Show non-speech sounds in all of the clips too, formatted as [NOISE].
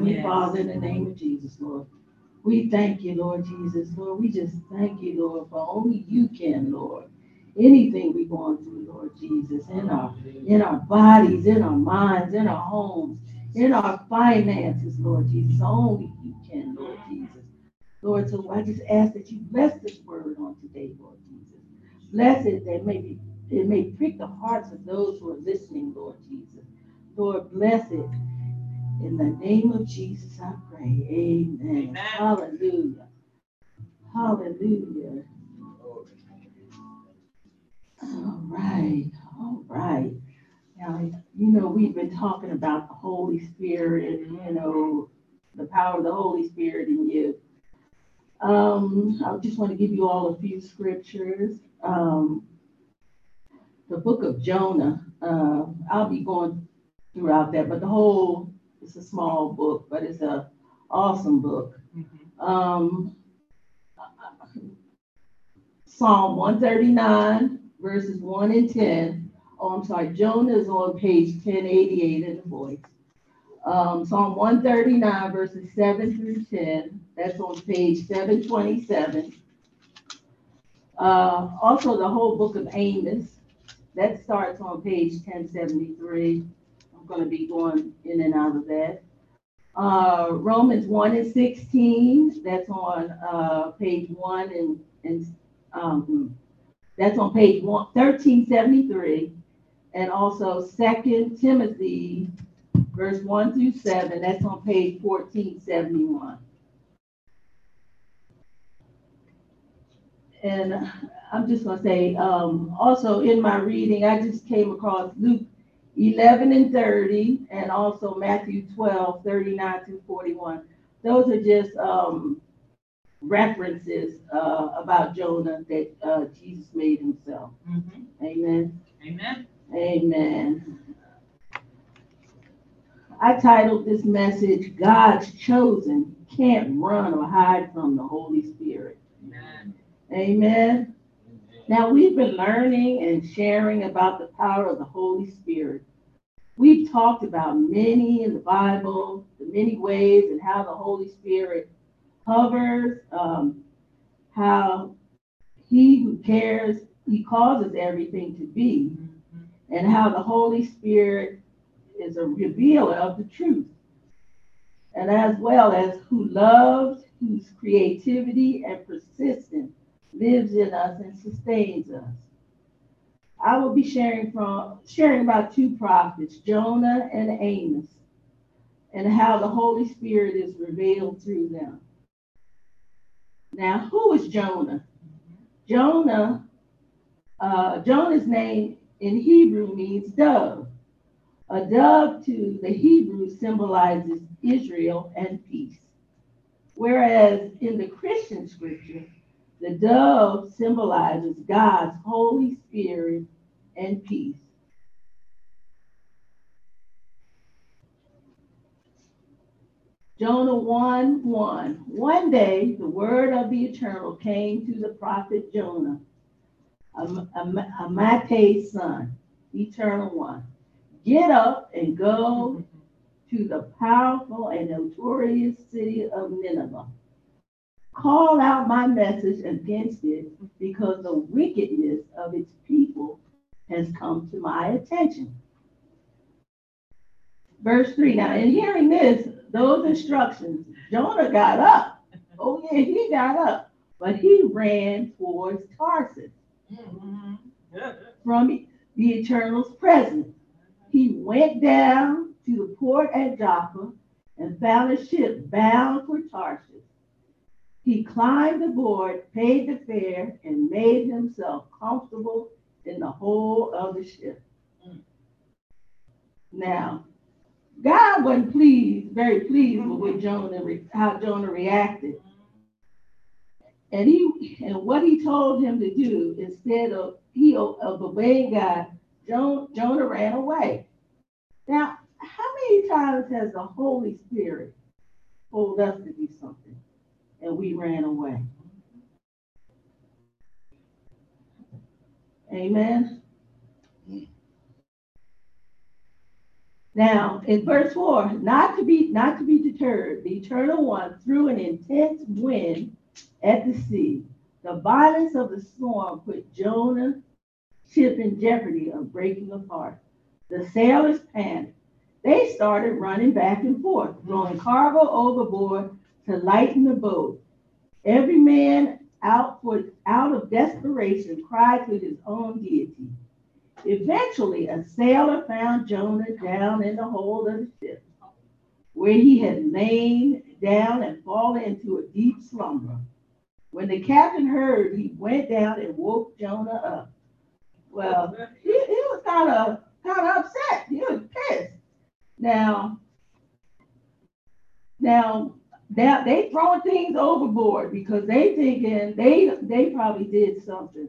Heavenly Yes. Father, in the name of Jesus, Lord, we thank you, Lord Jesus. Lord, we just thank you, Lord, for only you can, Lord. Anything we going through, Lord Jesus, in our in our bodies, in our minds, in our homes, in our finances, Lord Jesus. Only you can, Lord Jesus. Lord, so I just ask that you bless this word on today, Lord Jesus. Bless it that maybe it may prick the hearts of those who are listening, Lord Jesus. Lord, bless it. In the name of Jesus, I pray. Amen. Amen. Hallelujah. Hallelujah. All right. All right. Now, you know, we've been talking about the Holy Spirit, and, you know, the power of the Holy Spirit in you. Um, I just want to give you all a few scriptures. Um, the book of Jonah, uh, I'll be going throughout that, but the whole, it's a small book, but it's an awesome book. Mhm. Um, Psalm 139, verses 1 and 10. Oh, I'm sorry, Jonah is on page 1088 in the voice. Um, Psalm 139, verses 7 through 10. That's on page 727. Uh, also, the whole book of Amos. That starts on page 1073. Going to be going in and out of that. Uh, Romans 1 and 16, that's on uh, page 1 and, and um, that's on page 1, 1373. And also Second Timothy, verse 1 through 7, that's on page 1471. And I'm just going to say, um, also in my reading, I just came across Luke 11 and 30, and also Matthew 12, 39 through 41. Those are just um, references uh, about Jonah that uh, Jesus made himself. Mhm. Amen. Amen. Amen. I titled this message, God's Chosen Can't Run or Hide from the Holy Spirit. Amen. Amen. Now, we've been learning and sharing about the power of the Holy Spirit. We've talked about many in the Bible, the many ways and how the Holy Spirit hovers, um, how he who cares, he causes everything to be, Mhm. and how the Holy Spirit is a revealer of the truth. And as well as who loves, whose creativity and persistence lives in us and sustains us. I will be sharing from sharing about two prophets, Jonah and Amos, and how the Holy Spirit is revealed through them. Now, who is Jonah? Jonah, uh, Jonah's name in Hebrew means dove. A dove to the Hebrew symbolizes Israel and peace. Whereas in the Christian scripture, the dove symbolizes God's Holy Spirit and peace. Jonah 1 1. One day the word of the eternal came to the prophet Jonah, Am- Am- son, eternal one. Get up and go to the powerful and notorious city of Nineveh. Call out my message against it because the wickedness of its people has come to my attention. Verse 3 Now, in hearing this, those instructions, Jonah got up. Oh, yeah, he got up, but he ran towards Tarsus Mhm. Yeah. from the Eternal's presence. He went down to the port at Joppa and found a ship bound for Tarshish. He climbed aboard, paid the fare, and made himself comfortable in the whole of the ship. Mm. Now, God wasn't pleased, very pleased with what Jonah, how Jonah reacted. And he and what he told him to do instead of he of obeying God, Jonah, Jonah ran away. Now, how many times has the Holy Spirit told us to do something and we ran away? Amen. Now, in verse four, not to be, not to be deterred, the eternal one threw an intense wind at the sea. The violence of the storm put Jonah's ship in jeopardy of breaking apart. The sailors panicked. They started running back and forth, throwing cargo overboard to lighten the boat. Every man out for out of desperation cried to his own deity. Eventually, a sailor found Jonah down in the hold of the ship, where he had lain down and fallen into a deep slumber. When the captain heard, he went down and woke Jonah up. Well, he, he was kind of kind of upset. He was pissed. Now, now that they throwing things overboard because they thinking they they probably did something,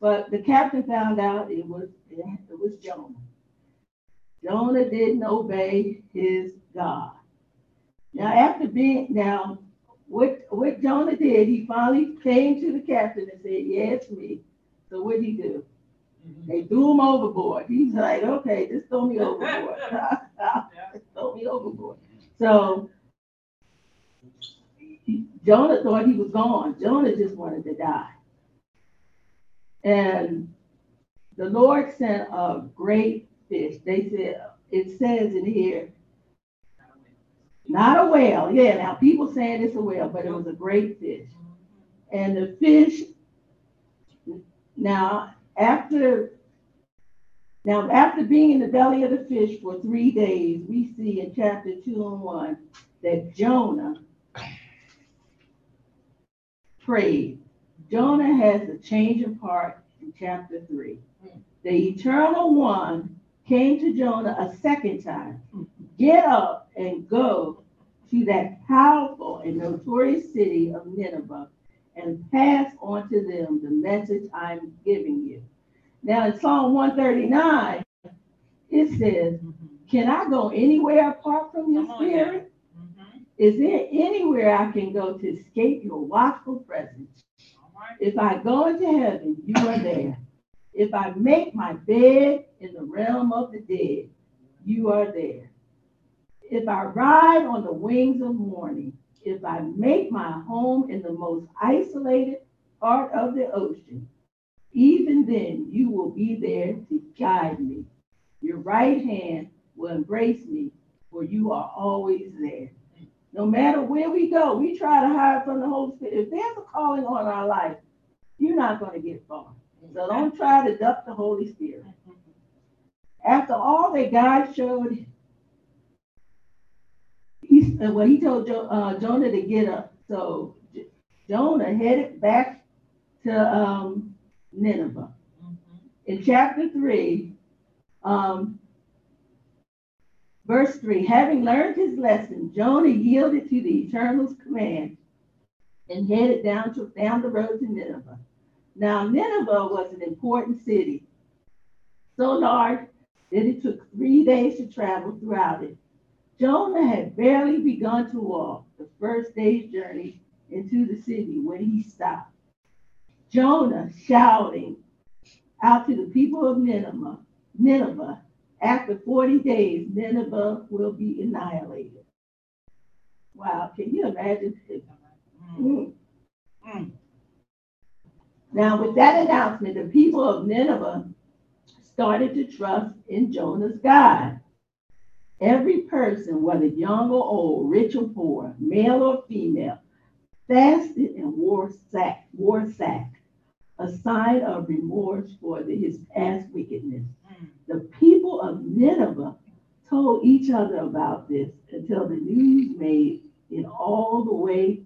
but the captain found out it was it was Jonah. Jonah didn't obey his God. Now after being now what what Jonah did, he finally came to the captain and said, "Yeah, it's me." So what did he do? Mm-hmm. They threw him overboard. He's like, "Okay, just [LAUGHS] [LAUGHS] throw me overboard. throw me overboard." So Jonah thought he was gone. Jonah just wanted to die. And the Lord sent a great fish. They said, it says in here, not a whale. Yeah, now people saying it's a whale, but it was a great fish. And the fish, now after now after being in the belly of the fish for three days, we see in chapter two and one that Jonah prayed. Jonah has a change of heart in chapter three. The eternal one came to Jonah a second time. Get up and go to that powerful and notorious city of Nineveh and pass on to them the message I'm giving you. Now in Psalm 139, it says, Can I go anywhere apart from your Come on now. spirit? Is there anywhere I can go to escape your watchful presence? If I go into heaven, you are there. If I make my bed in the realm of the dead, you are there. If I ride on the wings of morning, if I make my home in the most isolated part of the ocean, even then you will be there to guide me. Your right hand will embrace me, for you are always there. No matter where we go, we try to hide from the Holy Spirit. If there's a calling on our life, you're not going to get far. So don't try to duck the Holy Spirit. After all that God showed, he uh, well, he told jo- uh, Jonah to get up. So J- Jonah headed back to um, Nineveh. Mhm. In chapter three, um, verse three, having learned his lesson, Jonah yielded to the Eternal's command and headed down to down the road to Nineveh. Now Nineveh was an important city, so large that it took three days to travel throughout it. Jonah had barely begun to walk the first day's journey into the city when he stopped. Jonah shouting out to the people of Nineveh, Nineveh, after 40 days, Nineveh will be annihilated. Wow, can you imagine? Mm. Mm. Now, with that announcement, the people of Nineveh started to trust in Jonah's God. Every person, whether young or old, rich or poor, male or female, fasted and wore sack, wore sack, a sign of remorse for the- his past wickedness. The people of Nineveh told each other about this until the news made it all the way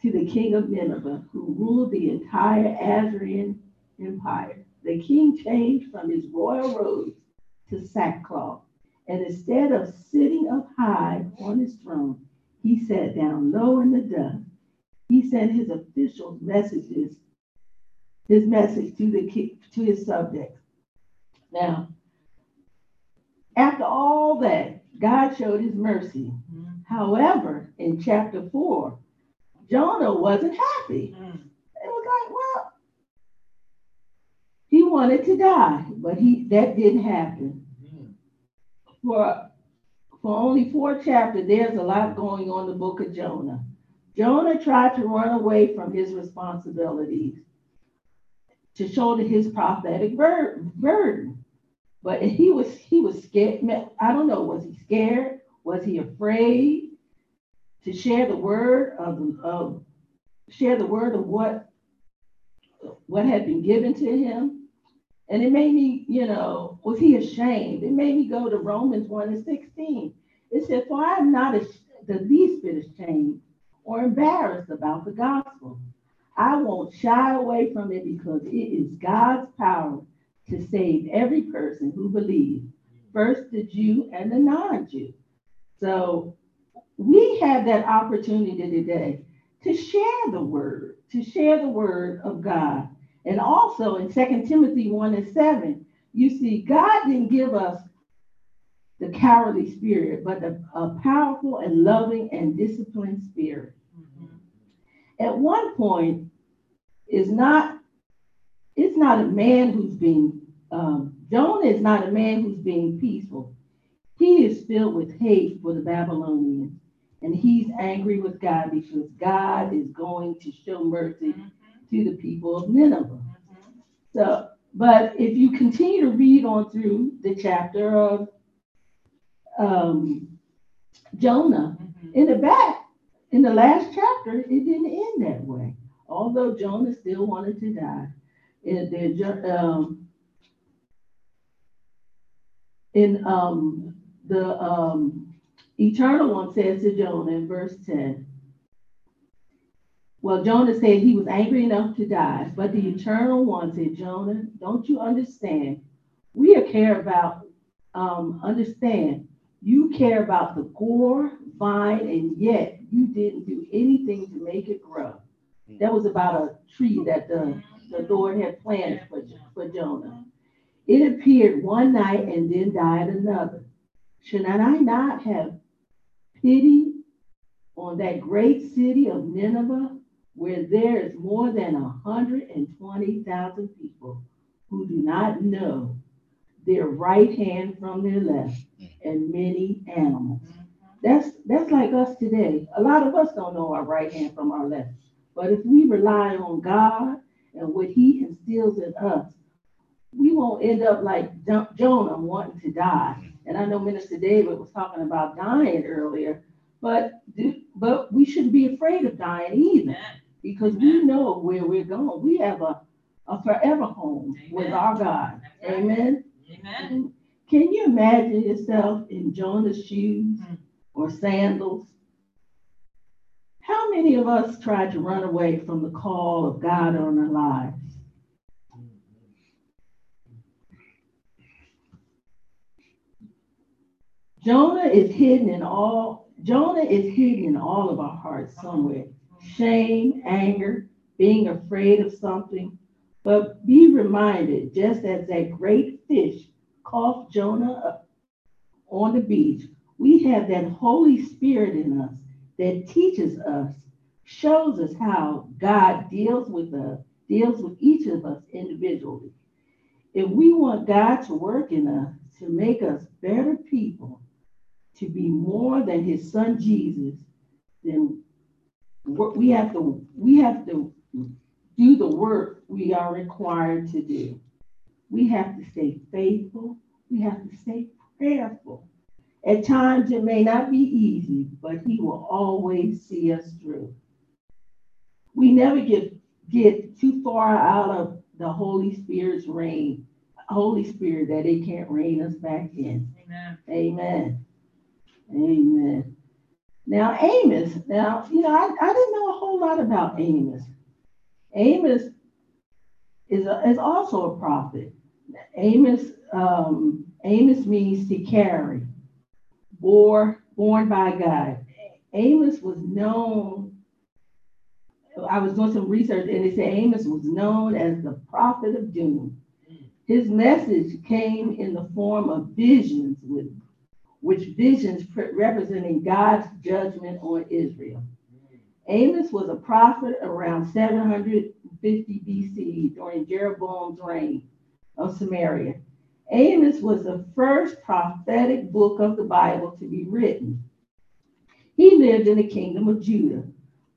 to the king of Nineveh, who ruled the entire Assyrian empire. The king changed from his royal robes to sackcloth, and instead of sitting up high on his throne, he sat down low in the dust. He sent his official messages, his message to the to his subjects. Now, after all that, God showed his mercy. Mhm. However, in chapter four, Jonah wasn't happy. Mm. It was like, well, he wanted to die, but he that didn't happen. Mm. for, for only four chapters, there's a lot going on in the book of Jonah. Jonah tried to run away from his responsibilities to shoulder his prophetic bur- burden. But he was he was scared. I don't know, was he scared? Was he afraid to share the word of, of share the word of what what had been given to him? And it made me, you know, was he ashamed? It made me go to Romans 1 and 16. It said, For I am not the least bit ashamed or embarrassed about the gospel. I won't shy away from it because it is God's power to save every person who believes, first the Jew and the non Jew. So we have that opportunity today to share the word, to share the word of God. And also in 2 Timothy 1 and 7, you see, God didn't give us the cowardly spirit, but a, a powerful and loving and disciplined spirit. Mm-hmm. At one point, is not it's not a man who's being um, Jonah is not a man who's being peaceful. He is filled with hate for the Babylonians, and he's angry with God because God is going to show mercy mm-hmm. to the people of Nineveh. Mm-hmm. So, but if you continue to read on through the chapter of um, Jonah, mm-hmm. in the back, in the last chapter, it didn't end that way. Although Jonah still wanted to die, in, um, in um, the um, eternal one says to Jonah in verse 10. Well, Jonah said he was angry enough to die, but the eternal one said, Jonah, don't you understand? We care about, um, understand, you care about the gourd vine, and yet you didn't do anything to make it grow. That was about a tree that the, the Lord had planned for, for Jonah. It appeared one night and then died another. Should I not have pity on that great city of Nineveh, where there is more than 120,000 people who do not know their right hand from their left, and many animals? That's that's like us today. A lot of us don't know our right hand from our left. But if we rely on God and what He instills in us, we won't end up like Jonah wanting to die. And I know Minister David was talking about dying earlier, but but we shouldn't be afraid of dying either, because we know where we're going. We have a, a forever home Amen. with our God. Amen. Amen. Can you imagine yourself in Jonah's shoes mm. or sandals? Many of us try to run away from the call of God on our lives? Jonah is hidden in all Jonah is hidden in all of our hearts somewhere. Shame, anger, being afraid of something. But be reminded, just as that great fish coughed Jonah up on the beach, we have that Holy Spirit in us that teaches us, shows us how God deals with us, deals with each of us individually. If we want God to work in us to make us better people, to be more than his son Jesus, then we have to we have to do the work we are required to do. We have to stay faithful. We have to stay prayerful. At times it may not be easy, but he will always see us through. We never get, get too far out of the Holy Spirit's reign, Holy Spirit, that it can't rein us back in. Amen. Amen. Amen. Now, Amos, now, you know, I, I didn't know a whole lot about Amos. Amos is, a, is also a prophet. Amos, um, Amos means to carry bore, born by God. Amos was known, I was doing some research and they said Amos was known as the prophet of doom. His message came in the form of visions, with which visions representing God's judgment on Israel. Amos was a prophet around 750 BC during Jeroboam's reign of Samaria. Amos was the first prophetic book of the Bible to be written. He lived in the kingdom of Judah,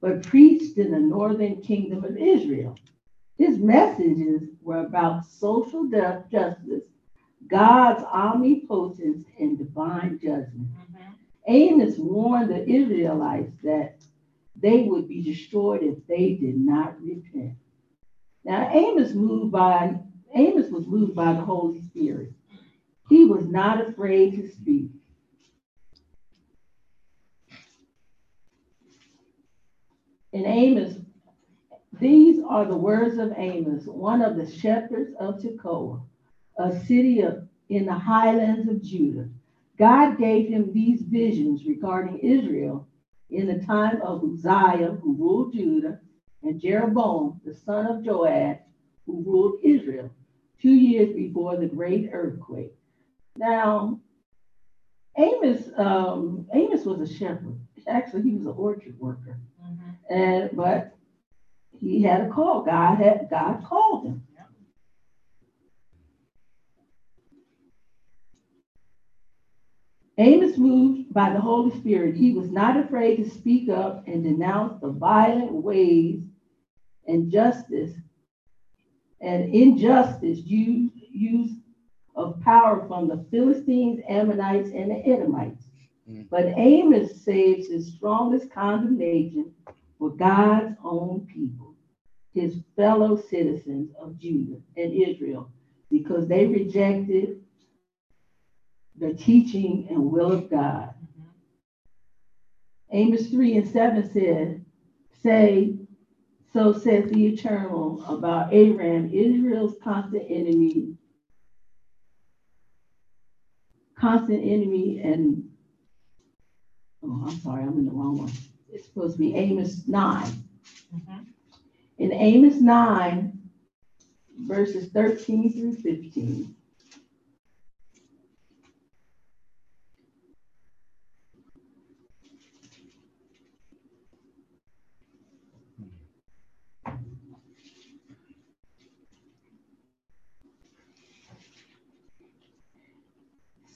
but preached in the northern kingdom of Israel. His messages were about social justice, God's omnipotence, and divine judgment. Mhm. Amos warned the Israelites that they would be destroyed if they did not repent. Now Amos moved by Amos was moved by the Holy Spirit. He was not afraid to speak. In Amos, these are the words of Amos, one of the shepherds of Tekoa, a city of, in the highlands of Judah. God gave him these visions regarding Israel in the time of Uzziah, who ruled Judah, and Jeroboam, the son of Joash, who ruled Israel, two years before the great earthquake. Now, Amos, um, Amos was a shepherd. Actually, he was an orchard worker. And but he had a call. God had God called him. Amos, moved by the Holy Spirit, he was not afraid to speak up and denounce the violent ways and justice and injustice used, use of power from the Philistines, Ammonites, and the Edomites. Mm. But Amos saves his strongest condemnation for God's own people, his fellow citizens of Judah and Israel, because they rejected the teaching and will of God. Mhm. Amos 3 and 7 said, Say, so says the Eternal about Aram, Israel's constant enemy, constant enemy, and oh, I'm sorry, I'm in the wrong one. It's supposed to be Amos 9. Mhm. In Amos 9, verses 13 through 15.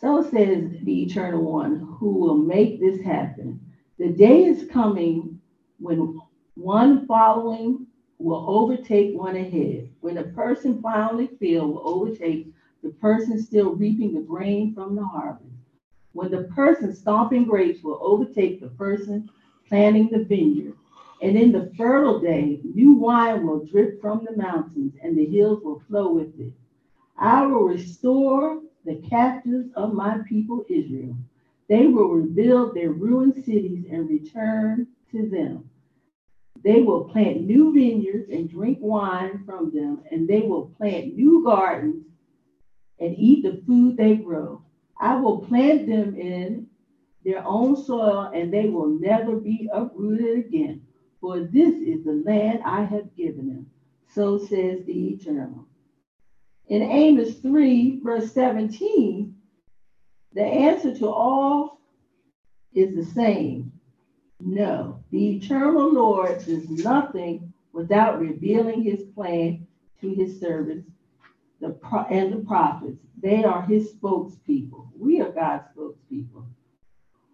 So says the Eternal One, who will make this happen. The day is coming when one following will overtake one ahead. When a person the field will overtake the person still reaping the grain from the harvest. When the person stomping grapes will overtake the person planting the vineyard. And in the fertile day, new wine will drip from the mountains, and the hills will flow with it. I will restore the captives of my people Israel. They will rebuild their ruined cities and return to them. They will plant new vineyards and drink wine from them, and they will plant new gardens and eat the food they grow. I will plant them in their own soil, and they will never be uprooted again. For this is the land I have given them. So says the Eternal. In Amos 3, verse 17, the answer to all is the same. No, the eternal Lord does nothing without revealing his plan to his servants the pro- and the prophets. They are his spokespeople. We are God's spokespeople.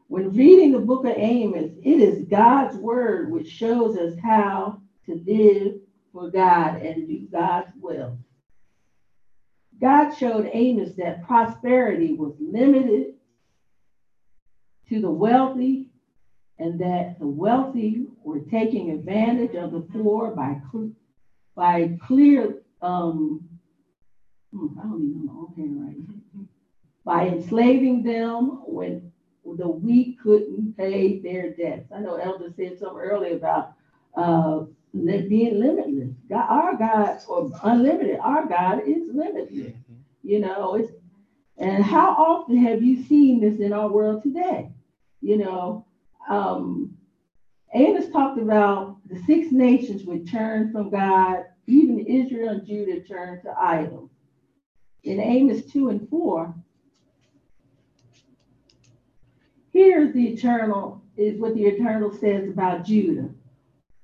When reading the book of Amos, it is God's word which shows us how to live for God and do God's will. God showed Amos that prosperity was limited to the wealthy and that the wealthy were taking advantage of the poor by, by clear, um, hmm, I don't even know my own handwriting, by enslaving them when the weak couldn't pay their debts. I know Elder said something earlier about uh, being limitless. God, our God, or unlimited, our God is limitless. You know, it's and how often have you seen this in our world today? You know, um, Amos talked about the six nations would turn from God, even Israel and Judah turned to idols. In Amos 2 and 4, here's the eternal, is what the eternal says about Judah.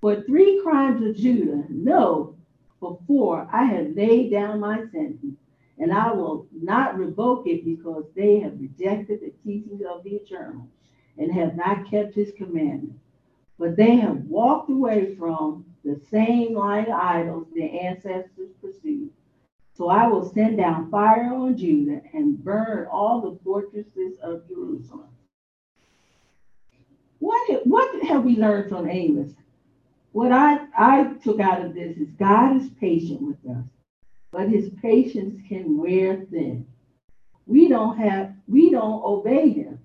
For three crimes of Judah, no, for four, I have laid down my sentence. and I will not revoke it because they have rejected the teachings of the eternal and have not kept his commandments. But they have walked away from the same line of idols their ancestors pursued. So I will send down fire on Judah and burn all the fortresses of Jerusalem. What, what have we learned from Amos? What I, I took out of this is God is patient with us, but his patience can wear thin. We don't have, we don't obey him.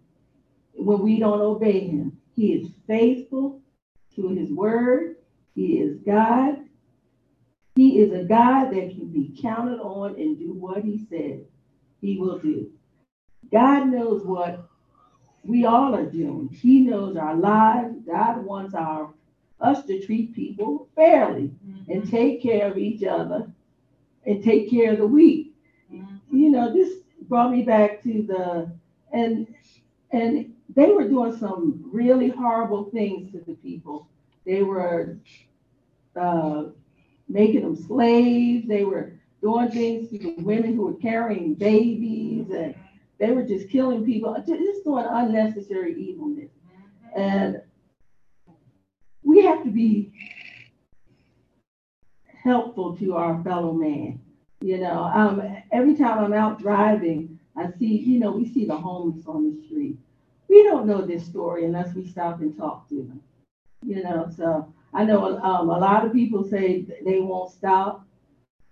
When we don't obey him, he is faithful to his word. He is God. He is a God that can be counted on and do what he said he will do. God knows what we all are doing. He knows our lives. God wants our us to treat people fairly mm-hmm. and take care of each other and take care of the weak. Mm-hmm. You know, this brought me back to the and and they were doing some really horrible things to the people. They were uh, making them slaves. They were doing things to the women who were carrying babies, and mm-hmm. they were just killing people, just doing unnecessary evilness. And we have to be helpful to our fellow man. You know, um, every time I'm out driving, I see, you know, we see the homeless on the street. We don't know this story unless we stop and talk to them. You know, so I know um, a lot of people say they won't stop.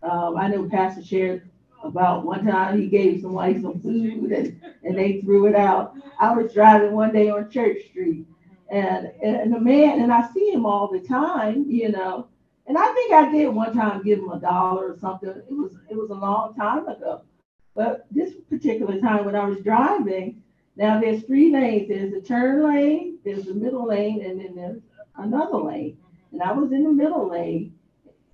Um, I know Pastor shared about one time he gave somebody some food and, and they threw it out. I was driving one day on Church Street and, and the man, and I see him all the time, you know, and I think I did one time give him a dollar or something. It was, it was a long time ago. But this particular time when I was driving, now there's three lanes. There's a turn lane, there's a middle lane, and then there's another lane. And I was in the middle lane.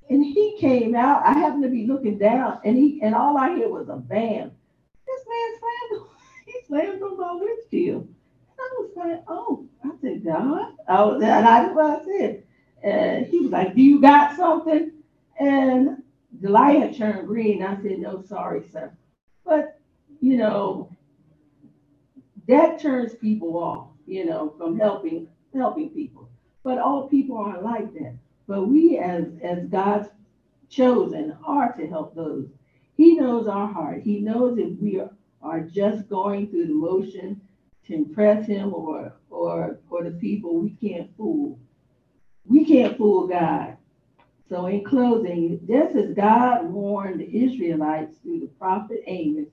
And he came out. I happened to be looking down, and he and all I hear was a bam. This man slammed [LAUGHS] he slammed on my windshield. Was like, oh, I said, God. I was, and I I said. And he was like, Do you got something? And the light had turned green. I said, No, sorry, sir. But you know, that turns people off, you know, from helping helping people. But all people aren't like that. But we as as God's chosen are to help those. He knows our heart. He knows if we are, are just going through the motion to impress him or or or the people we can't fool. We can't fool God. So in closing, just as God warned the Israelites through the prophet Amos,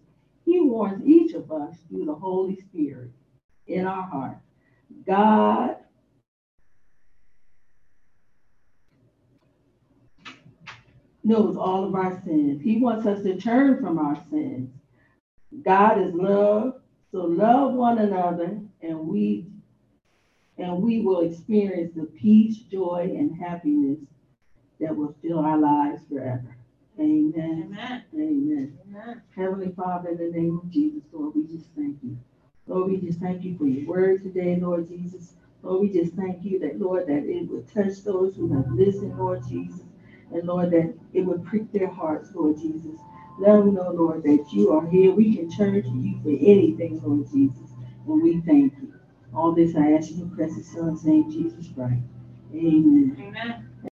he warns each of us through the Holy Spirit in our heart. God knows all of our sins. He wants us to turn from our sins. God is love, so love one another, and we and we will experience the peace, joy, and happiness that will fill our lives forever. Amen. Amen. Amen. Amen. Heavenly Father, in the name of Jesus, Lord, we just thank you. Lord, we just thank you for your word today, Lord Jesus. Lord, we just thank you that, Lord, that it would touch those who have listened, Lord Jesus. And Lord, that it would prick their hearts, Lord Jesus. Let them know, Lord, that you are here. We can turn to you for anything, Lord Jesus. And we thank you. All this I ask in your precious name, Jesus Christ. Amen. Amen.